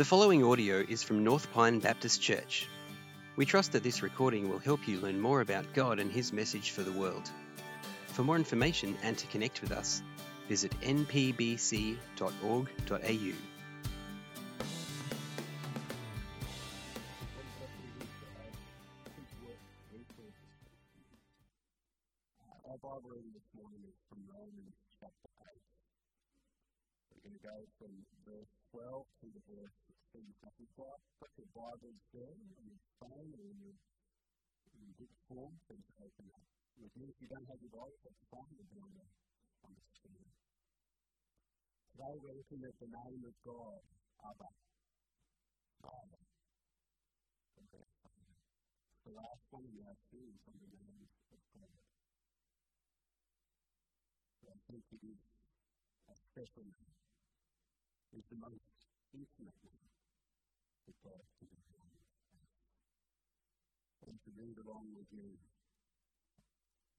The following audio is from North Pine Baptist Church. We trust that this recording will help you learn more about God and His message for the world. For more information and to connect with us, visit npbc.org.au. 12 to the verse 16. If you've got put your there on your phone or your, in book form, open up with me. If you don't have your Bible, that's fine. We'll be. Today we're looking at the name of God, Abba. Father. The last one we have seen from the name of God. I think it is a special name. It's the most intimate name that God can give. And to read along with you,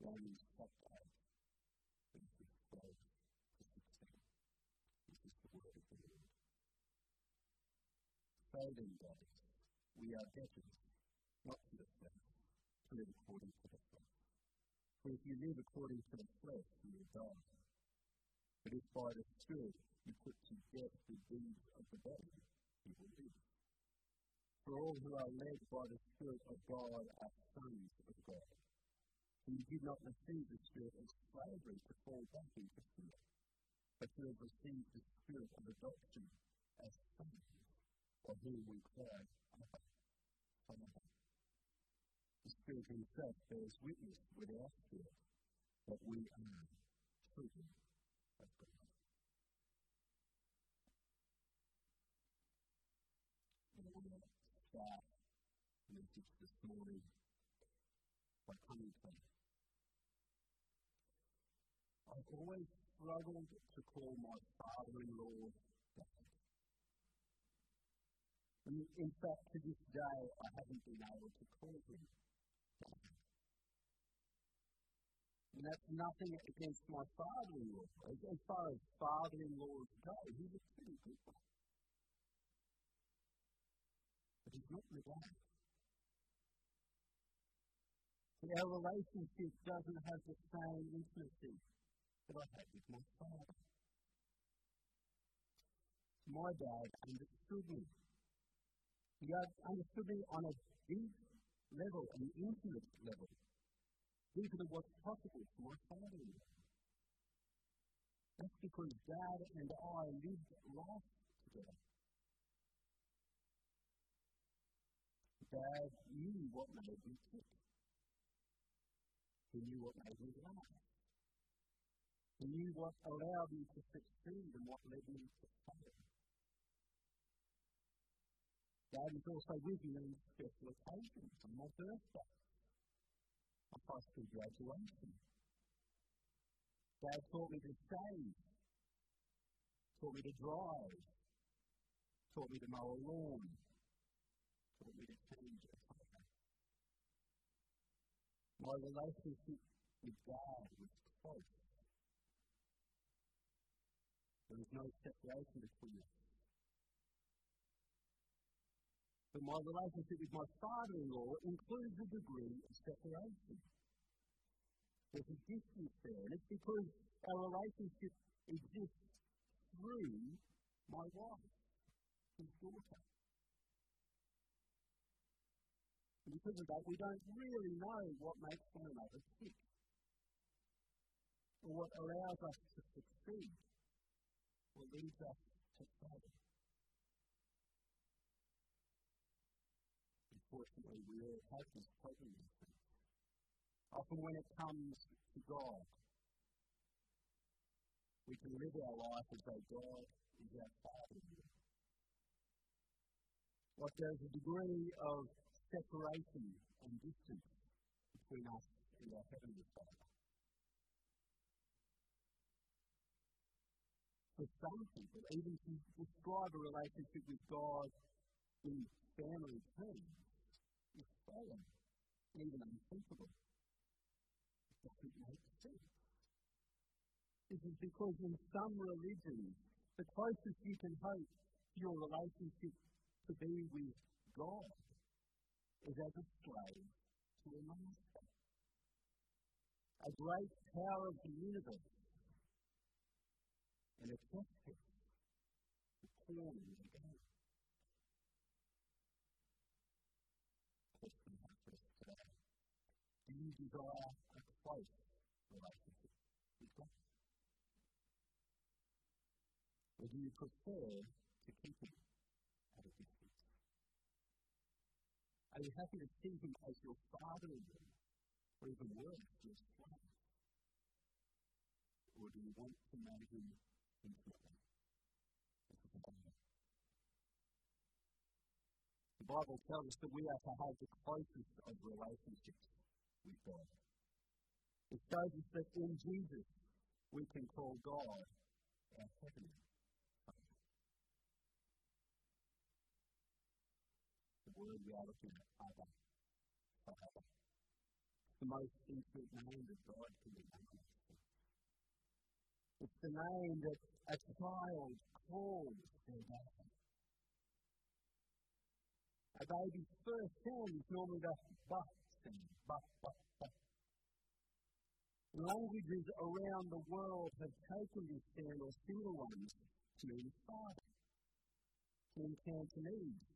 Romans chapter 8, verses 12 to 16. This is the word of the Lord. So then, brothers, we are debtors, not to the flesh, to live according to the flesh. For if you live according to the flesh, you will die. But if by the Spirit you put to death the deeds of the body, you will live. For all who are led by the Spirit of God are sons of God. You did not receive the spirit of slavery to fall back into fear, but you have received the spirit of adoption as sons, by whom we cry, Abba, Father. The Spirit Himself bears witness with our spirit that we are children of God. And I want the message this morning by to I've always struggled to call my father-in-law dad. And in fact, to this day, I haven't been able to call him dad. And that's nothing against my father-in-law. As far as father-in-laws go, he's a pretty good one. But he's not my dad. See, our relationship doesn't have the same intimacy that I had with my father. My dad understood me. He understood me on a deep level, an intimate level, deeper than what's possible for my father. That's because Dad and I lived life together. Dad knew what made me tick. He knew what made me laugh. He knew what allowed me to succeed and what led me to fail. Dad was also with me on special occasions, on my birthday, my high school graduation. Dad taught me to save, taught me to drive, taught me to mow a lawn, taught me to change. My relationship with Dad was close. There was no separation between us. But my relationship with my father-in-law includes a degree of separation. There's a distance there, and it's because our relationship exists through my wife, his daughter. Because of that, we don't really know what makes one another tick, or what allows us to succeed, or leads us to fail. Unfortunately, we all have this problem. Often, when it comes to God, we can live our life as though God is our Father. Like there's a degree of separation and distance between us and our Heavenly Father. For some people, even to describe a relationship with God in family terms, is fallen, even unthinkable. It doesn't make sense. This is because in some religions, the closest you can hope your relationship to be with God is as a slave to a master. A great power of the universe and a test to you again. Question today. Do you desire a close relationship with God? Or do you prefer to keep him at a distance? Are you happy to see him as your father again, or even worse, your son? Or do you want to know him intimately? The Bible tells us that we are to have the closest of relationships with God. It shows us that in Jesus we can call God our heavenly word looking at Abba, Father. The most intimate name that God can be known It's the name that a child calls their dad. A baby's first sound is normally the but sound, but, but, but. Languages around the world have taken this sound or similar ones to mean father. In Cantonese,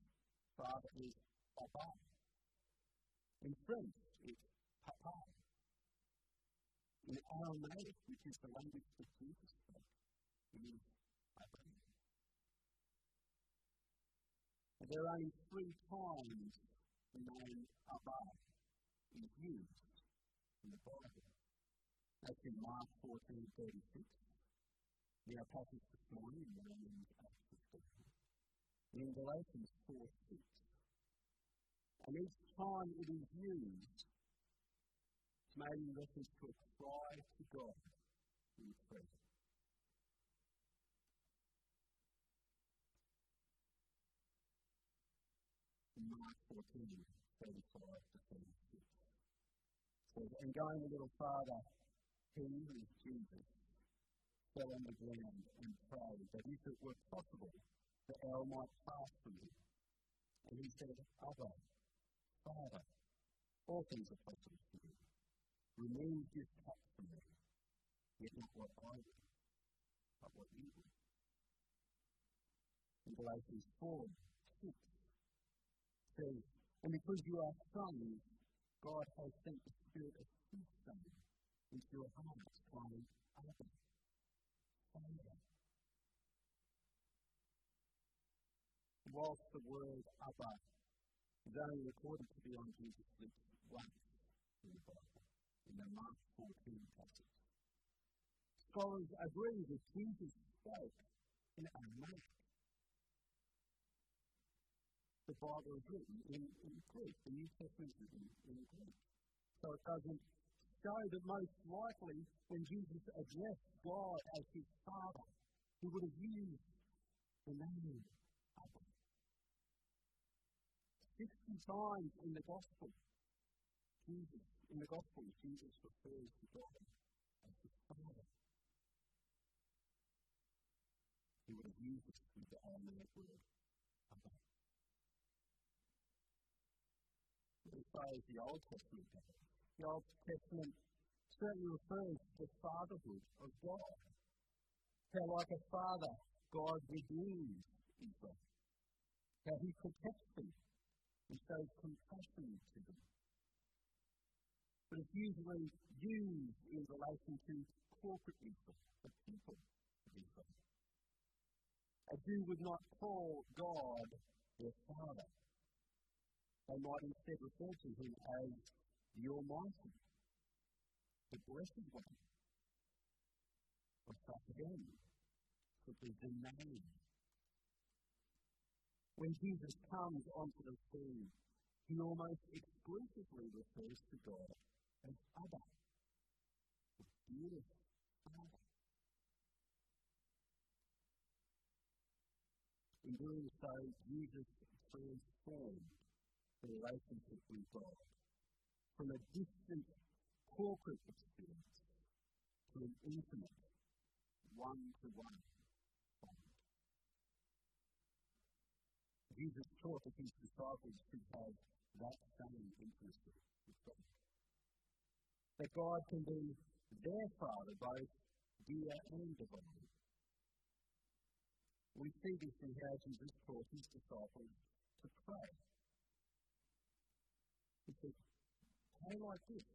father is papa. In French, it's papa. In Aramaic, which is the language that Jesus spoke, it means papa. And there are only three times the name Abba is used in the Bible. That's in Mark 14 36. In our passage this morning in Romans 8 15 in Galatians 4 6. And each time it is used, it's made in reference to a cry to God in prayer. Mark 14, 35 to 36. Says, and going a little farther, he, is Jesus, fell on the ground and prayed that if it were possible, the hour might pass from him. And he said, Abba, Father, all things are possible for you. Remove this cup from me, yet not what I will, but what you will. In Galatians 4, 6 says, And because you are sons, God has sent the Spirit of His Son into your hearts, crying, Abba, Father. Whilst the word uh, Abba is only recorded to be on Jesus' lips once in the Bible, in the Mark 14 passage. Scholars agree that Jesus spoke in Aramaic. The Bible is written in, in Greek. The New Testament is written in Greek. So it doesn't show that most likely when Jesus addressed God as his Father, he would have used the name. 60 times in the Gospel, Jesus, in the Gospel, Jesus refers to God as his Father. He would have used it with the Aramaic word, Abba. As far as the Old Testament goes, the Old Testament certainly refers to the fatherhood of God. How, like a father, God redeems Israel. How he protects them and shows compassion to them. But it's usually used in relation to corporate Israel, the people of Israel. A Jew would not call God their Father. They might instead refer to him as the Almighty, the Blessed One, or such again, simply the name when Jesus comes onto the scene, he almost exclusively refers to God as Abba, beautiful Father. In doing so, Jesus transformed the relationship with God from a distant corporate experience to an intimate one to one Jesus taught that his disciples should have that same intimacy with God. That God can be their Father, both dear and divine. We see this in how Jesus taught his disciples to pray. He said, Pray like this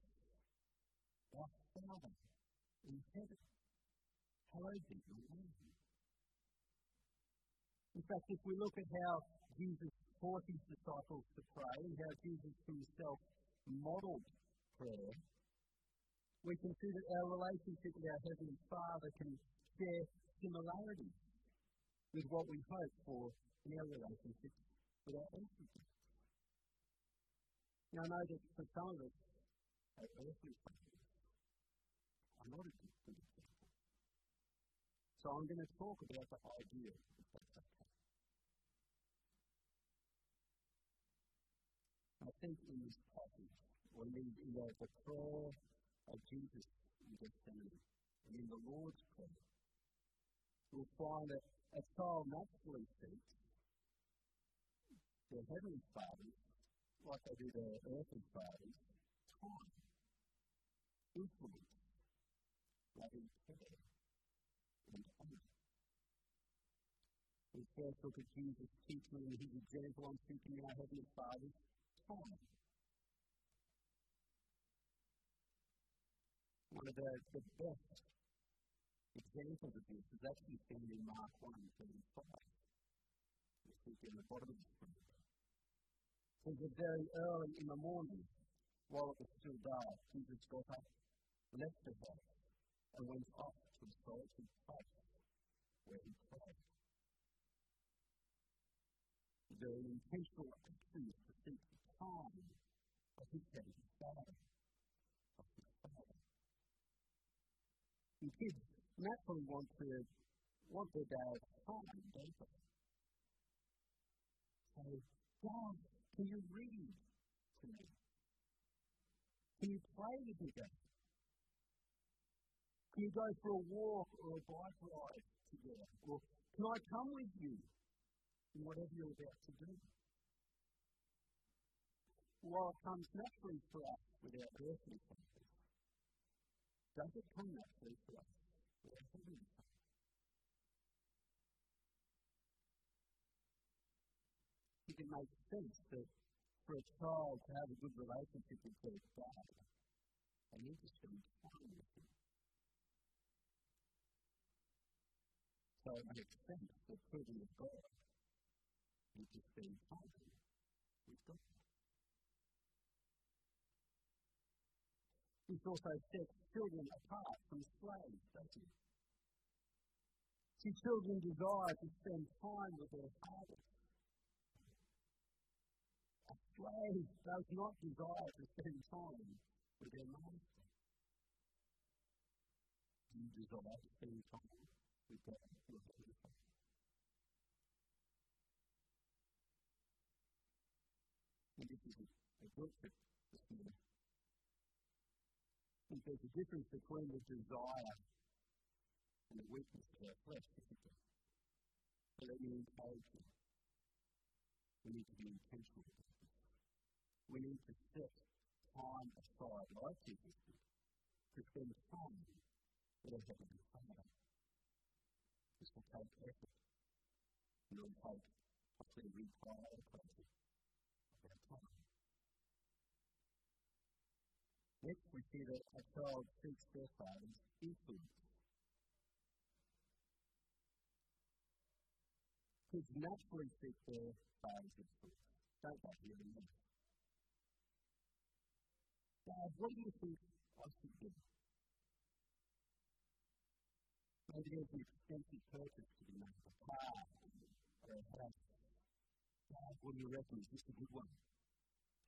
Our Father in heaven, hallowed be your name. In fact, if we look at how Jesus taught his disciples to pray how Jesus himself modelled prayer, we can see that our relationship with our Heavenly Father can share similarities with what we hope for in our relationship with our earthly. Now, I know that for some of us, our earthly are not a good. So I'm going to talk about the idea of I think in this passage, or in, in the, prayer of Jesus in Gethsemane, and in the Lord's Prayer, we'll find that a child naturally seeks their heavenly fathers, like they do their earthly fathers, time, influence, loving care, and honour. We first look at Jesus' teaching and his example on seeking our heavenly fathers time. One of the, the best examples of this is actually found in Mark 1 35. You see in the bottom of the screen. It says very early in the morning, while it was still dark, Jesus got up, left the house, and went up to the solitary place where he prayed. The intentional action to seek time of his heavenly Father. Of his Father. And kids naturally want to want their dad's time, don't they? So, Dad, can you read to me? Can you play with me? Can you go for a walk or a bike ride together? Or can I come with you in whatever you're about to do? It comes naturally for us with our earthly fathers, does it come naturally for us with our heavenly fathers? It can make sense that for a child to have a good relationship with their father, they need to spend time with him. So it makes sense that children of God need to spend time with God. This also sets children apart from slaves, doesn't it? See, children desire to spend time with their fathers. A slave does not desire to spend time with their master. Do you desire to spend time with God, your Father? And this is a, a good this morning think there's a difference between the desire and the weakness of our flesh, isn't there? So let me encourage you. We need to be intentional this. We need to set time aside, like Jesus did, to spend time with our Heavenly Father. This will take effort. It will take, hopefully, reprioritizing of our time. Next, we see that a child seeks their father's influence. Kids naturally seek their father's influence. Don't they really know? Dad, what do you think I should do? Maybe there's an expensive purchase to be made, a car or a house. Dad, what do you reckon? Is this a good one?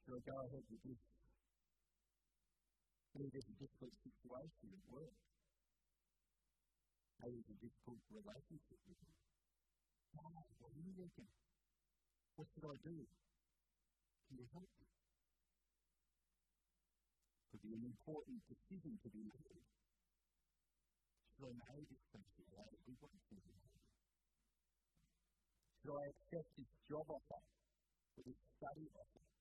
Should I go ahead with this? Maybe there's a difficult situation at work. Maybe there's a difficult relationship with what you? What should I do? Can you help me? Could be an important decision to be made. Should I marry this person? A good one for? Should I accept this job offer or this study offer?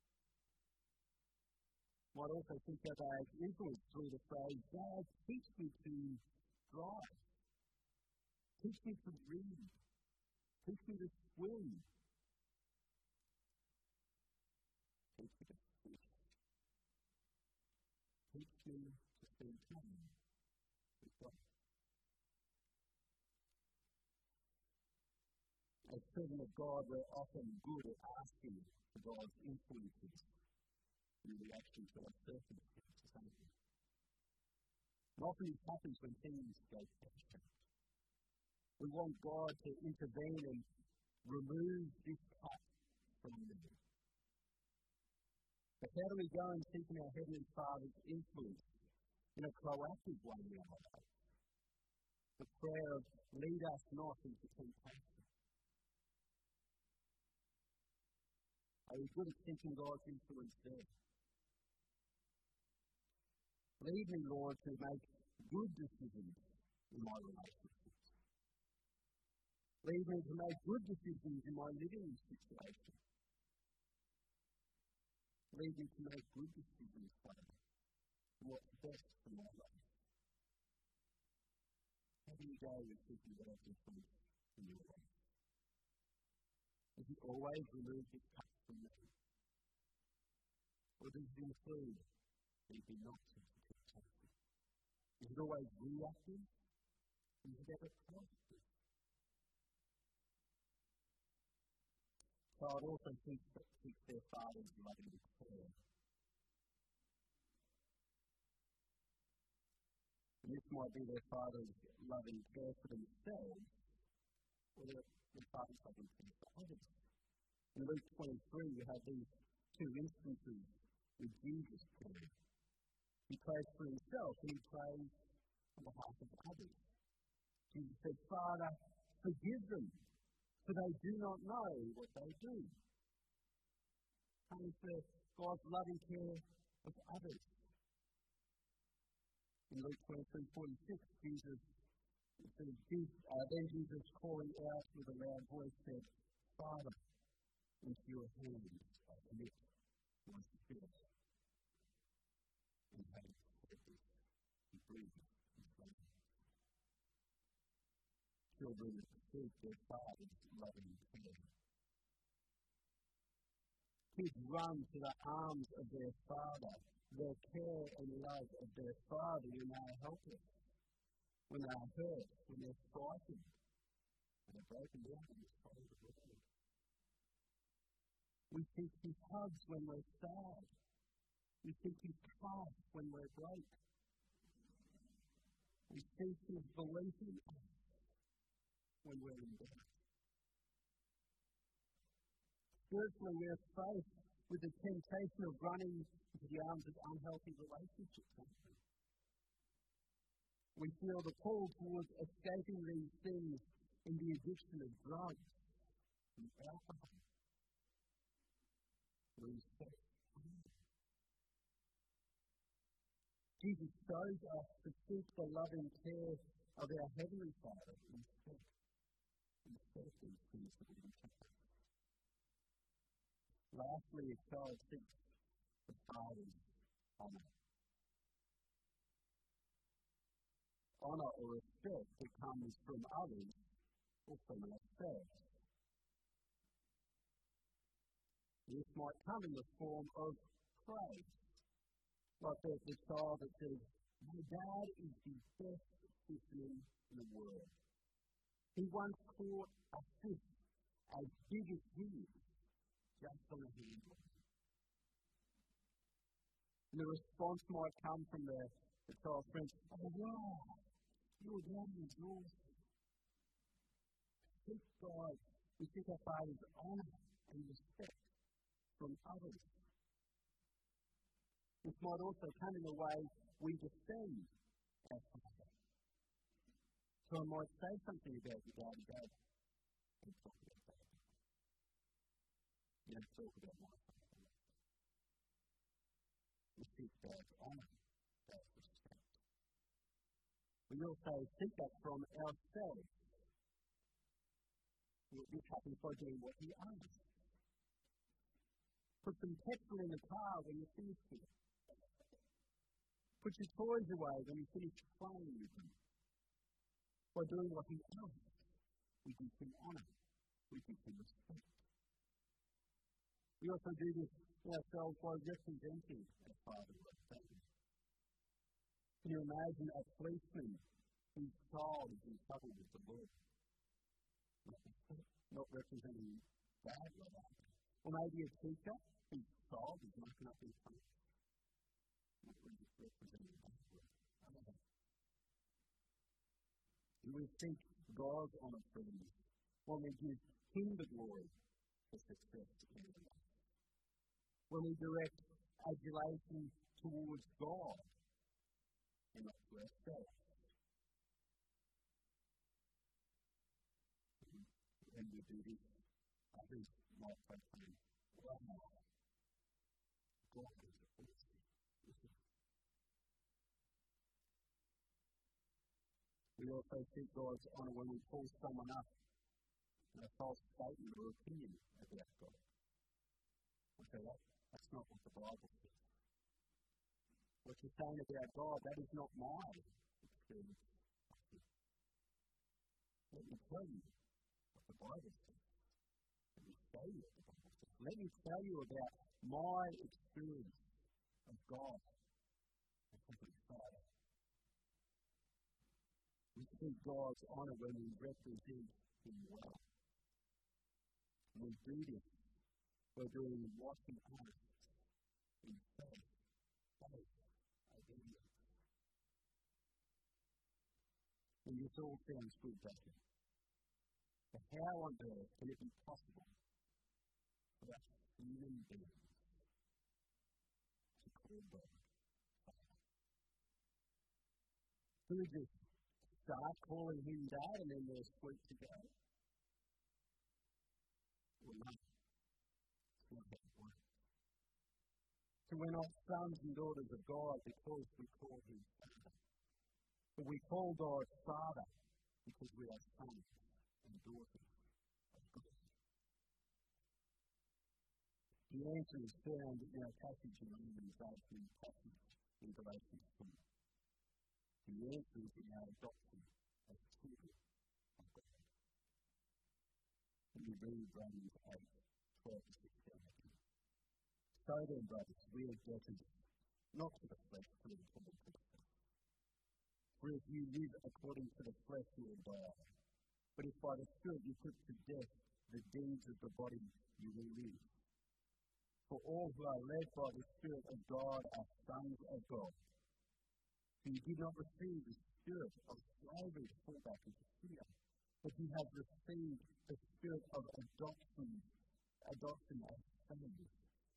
Might also think of as influence through the phrase, God, teach me to drive. Teach me to read. Teach me to swim. Teach me to fish. Teach me to spend time with God. As children of God, we're often good at asking for God's influences in reaction to our circumstances, aren't we? And often this happens when things go pear We want God to intervene and remove this cup from me. But how do we go and seek our Heavenly Father's influence in a proactive way in our lives? The prayer of lead us not into temptation. Are you good at seeking God's influence there? Lead me, Lord, to make good decisions in my relationships. Lead me to make good decisions in my living situation. Lead me to make good decisions, Father, for what's best for my life. Do you go with seeking God's in your life? Does he always remove his cup from me? Or does it include anything not temptation? Is it always reactive? Is it ever positive? God also seeks, seeks their father's loving care. This might be their father's loving care for themselves, or their, their father's loving care for others. In Luke 23, we have these two instances with Jesus praying. He prays for himself and he prays on behalf of others. Jesus said, Father, forgive them, for they do not know what they do. Praying for God's loving care of others. In Luke 23 46, Jesus says, uh, then Jesus calling out with a loud voice said, Father, into your hands I commit my spirit. Have purpose and breathe and faith. Children seek their father's loving care. Kids run to the arms of their father, their care and love of their father when they are helpless, when they are hurt, when they're frightened, and are broken down in this cold world. We seek His hugs when we're sad. We seek His trust when we're broke. We seek His belief when we're in doubt. Spiritually, we're faced with the temptation of running into the arms of unhealthy relationships, we? we feel the pull towards escaping these things in the addiction of drugs and alcohol Jesus shows us the loving care of our Heavenly Father instead of these things that we. Lastly, a child seeks the Father's honour. Honour or respect that comes from others or from ourselves. This might come in the form of praise. Like the, the child that says, My dad is the best fisherman in the world. He once caught a fish as big as he is, just on a handle. And the response might come from the, the child's friends, Oh, wow, your dad is awesome. Seek God, we seek our Father's honour and respect from others. This might also come in the way we defend our Father. So I might say something about your dad and dad and talk about that. You don't talk about my Father. We seek God's honour, God's respect. We also seek that from ourselves. This happens by doing what he asks. Put some petrol in the car when you finish it. Put your toys away when you finish playing with them. By doing what he asks, we give him honour. We give him respect. We also do this ourselves by representing our Father don't? Can you imagine a policeman whose child is in trouble with the law? Not representing bad like Or maybe a teacher whose child is knocking up his face. Not representing bad Do we seek God's honour for this when we give Him the glory for success in life? When we direct adulation towards God and not to ourselves? And we do this, others might proclaim, wow, God is awesome. We also seek God's honour when we pull someone up in a false statement or opinion about God. Okay, that, that's not what the Bible says. What you're saying about God, that is not my experience. Let me tell you what the Bible says. Let me show you what the Bible says. Let me tell you about my experience of God Heavenly Father. We seek God's honour when we represent Him well. And we do this by doing what He asks in faith, faith, obedience. And this all sounds good, doesn't it? But how on earth can it be possible for us human beings to call God Who just start calling him dad and then they're sweet to go? Well, no. Not. So we're not sons and daughters of God because we call him Father. But we call God Father because we are sons and daughters of God. The answer is found in our passage in Romans 8 and passage in Galatians 2. The is in our adoption as children of God. Let me read Romans 8, 12 to 16. So then, brothers, we are debtors not to the flesh, but to the flesh. For if you live according to the flesh, you will die. But if by the Spirit you put to death the deeds of the body, you will live. For all who are led by the Spirit of God are sons of God. For you did not receive the spirit of slavery to fall back into fear, but you have received the spirit of adoption, adoption as sons,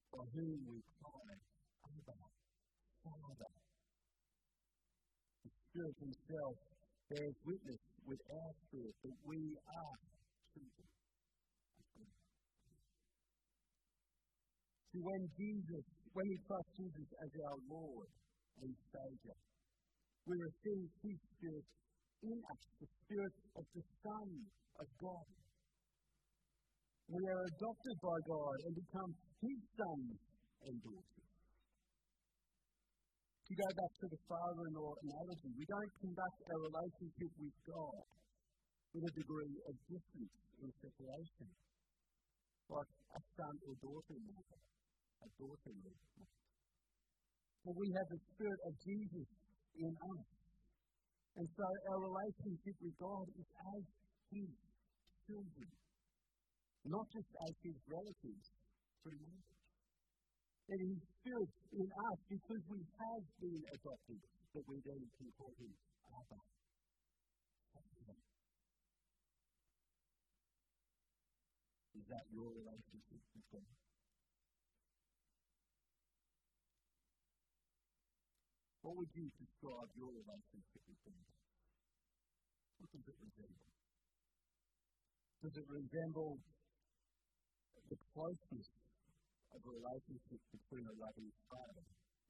by whom we cry, Abba, Father. The Spirit Himself bears witness with our spirit that we are children See, when Jesus, when we trust Jesus as our Lord and Saviour, we receive His Spirit in us, the Spirit of the Son of God. We are adopted by God and become His sons and daughters. To go back to the father in law analogy, we don't conduct our relationship with God with a degree of distance and separation, like a son or daughter a daughter. For we have the Spirit of Jesus in us. And so our relationship with God is as His children, not just as His relatives through His Spirit in us because we have been adopted, that we then can call Him Abba. Is that your relationship with God? What would you describe your relationship with God? What does it resemble? Does it resemble the closeness of a relationship between a loving father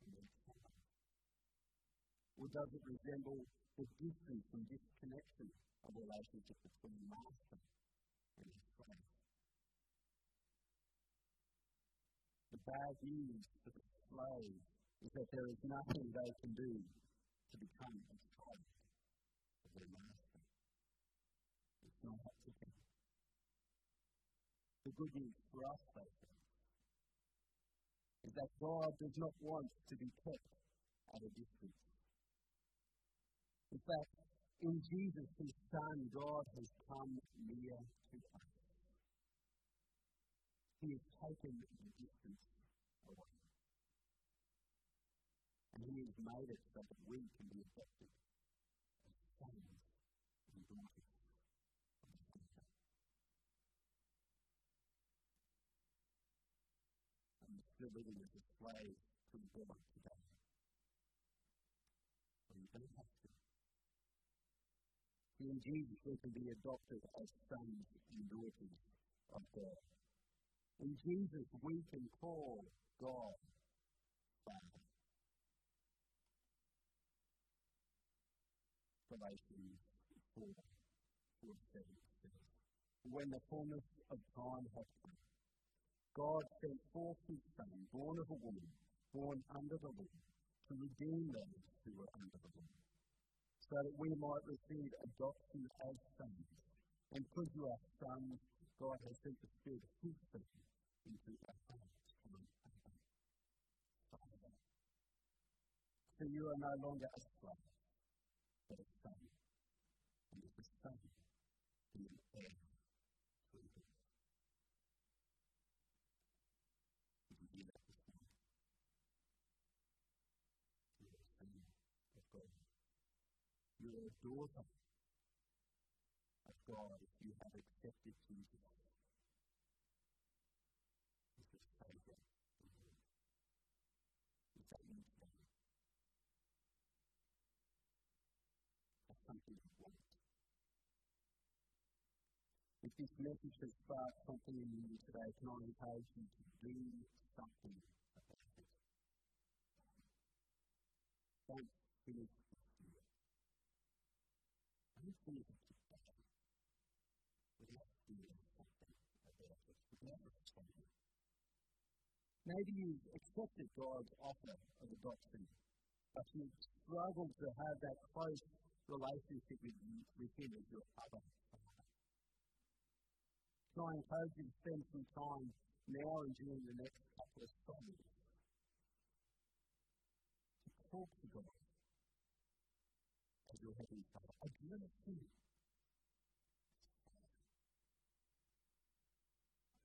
and a child? Or does it resemble the distance and disconnection of a relationship between a master and his slave. The bad news for the slave is that there is nothing they can do to become a child of their master. It's not up to them. The good news for us, though, is that God does not want to be kept at a distance. In fact, in Jesus, his Son, God has come near to us. He has taken the distance away. And he has made it so that we can be adopted as sons and daughters the. And still living as a slave to God today. But you don't have to. In Jesus, we can be adopted as sons and daughters of God. In Jesus, we can call God Father. Galatians 4, 4 says, When the fullness of time had come, God sent forth his Son, born of a woman, born under the law, to redeem those who were under the law, so that we might receive adoption as sons. And because you are sons, God has sent the Spirit of His Son into our hearts. So you are no longer a slave, but a son. And as a son, he is heir through God. Did you hear that this morning? You are a son of God. You are a daughter of God if you have accepted Jesus as your Savior and Lord. Is that you today? That's something you want. If this message has sparked something in you today, can I encourage you to do something about it? Don't finish this. Don't finish it today without doing something about it, without responding. Maybe you've accepted God's offer of adoption, but you've struggled to have that close relationship with, with Him as your other I encourage you to spend some time now and during the next couple of Sundays to talk to God as your Heavenly Father. Address Him.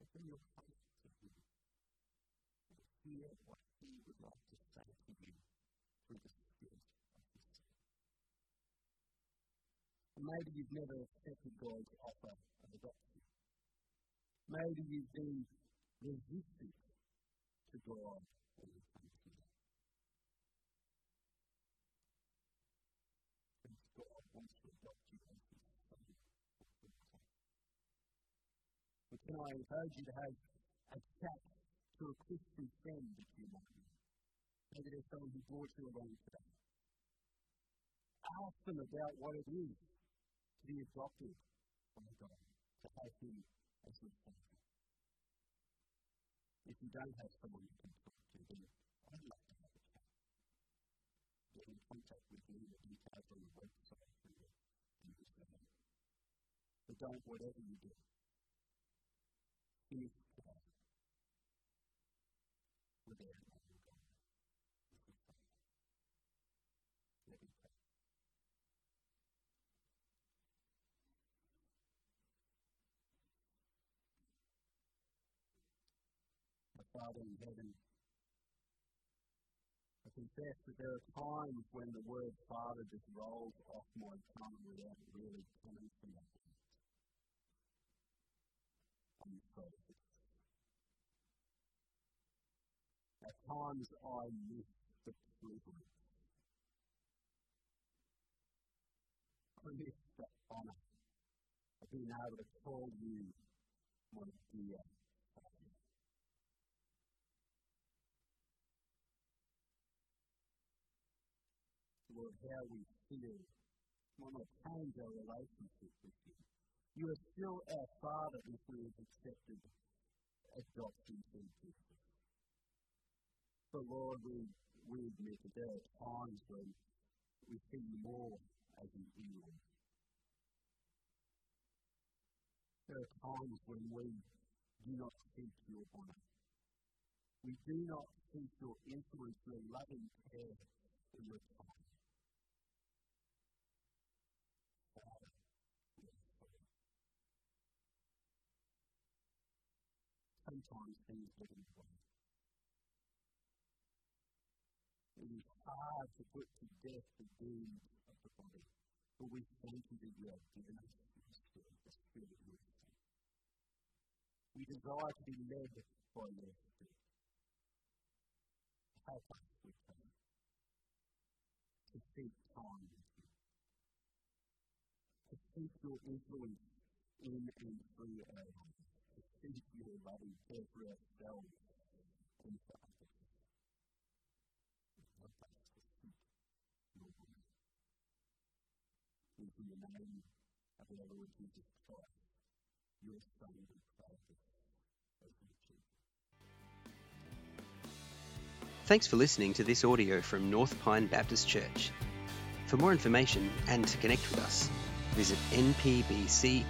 Open your heart to Him. Hear what He would like to say to you through the Spirit of His Son. Maybe you've never accepted God's offer of adoption. Maybe you've been resistant to God. Because God wants to adopt you as His son. But can I encourage you to have a chat to a Christian friend that you might know? Maybe there's someone who brought you along today. Ask them about what it is to be adopted by God, to have Him as your Father. If you don't have someone you can talk to, then I'd love to have a chat. Get in contact with me, the details on the website. And just know. But don't, whatever you do, finish prayer with Father in heaven, I confess that there are times when the word Father just rolls off my tongue without really coming from my. I'm sorry. At times I miss the privilege. I miss the honour of being able to call you my dear how we feel we change our relationship with you. You are still our Father if we have accepted adoption through Jesus. But Lord, we, we admit that there are times when we see you more as an in There are times when we do not seek your honour. We do not seek your influence, your loving care, your time. Sometimes things get in the. It is hard to put to death the deeds of the body, but we thank you that you have given us the Spirit, of your We desire to be led by your Spirit. Help us, we pray, to seek time with you, to seek your influence in and through our lives and. In the name of Lord Jesus Christ, your Son, we pray this. Thanks for listening to this audio from North Pine Baptist Church. For more information and to connect with us, visit npbc.org.au.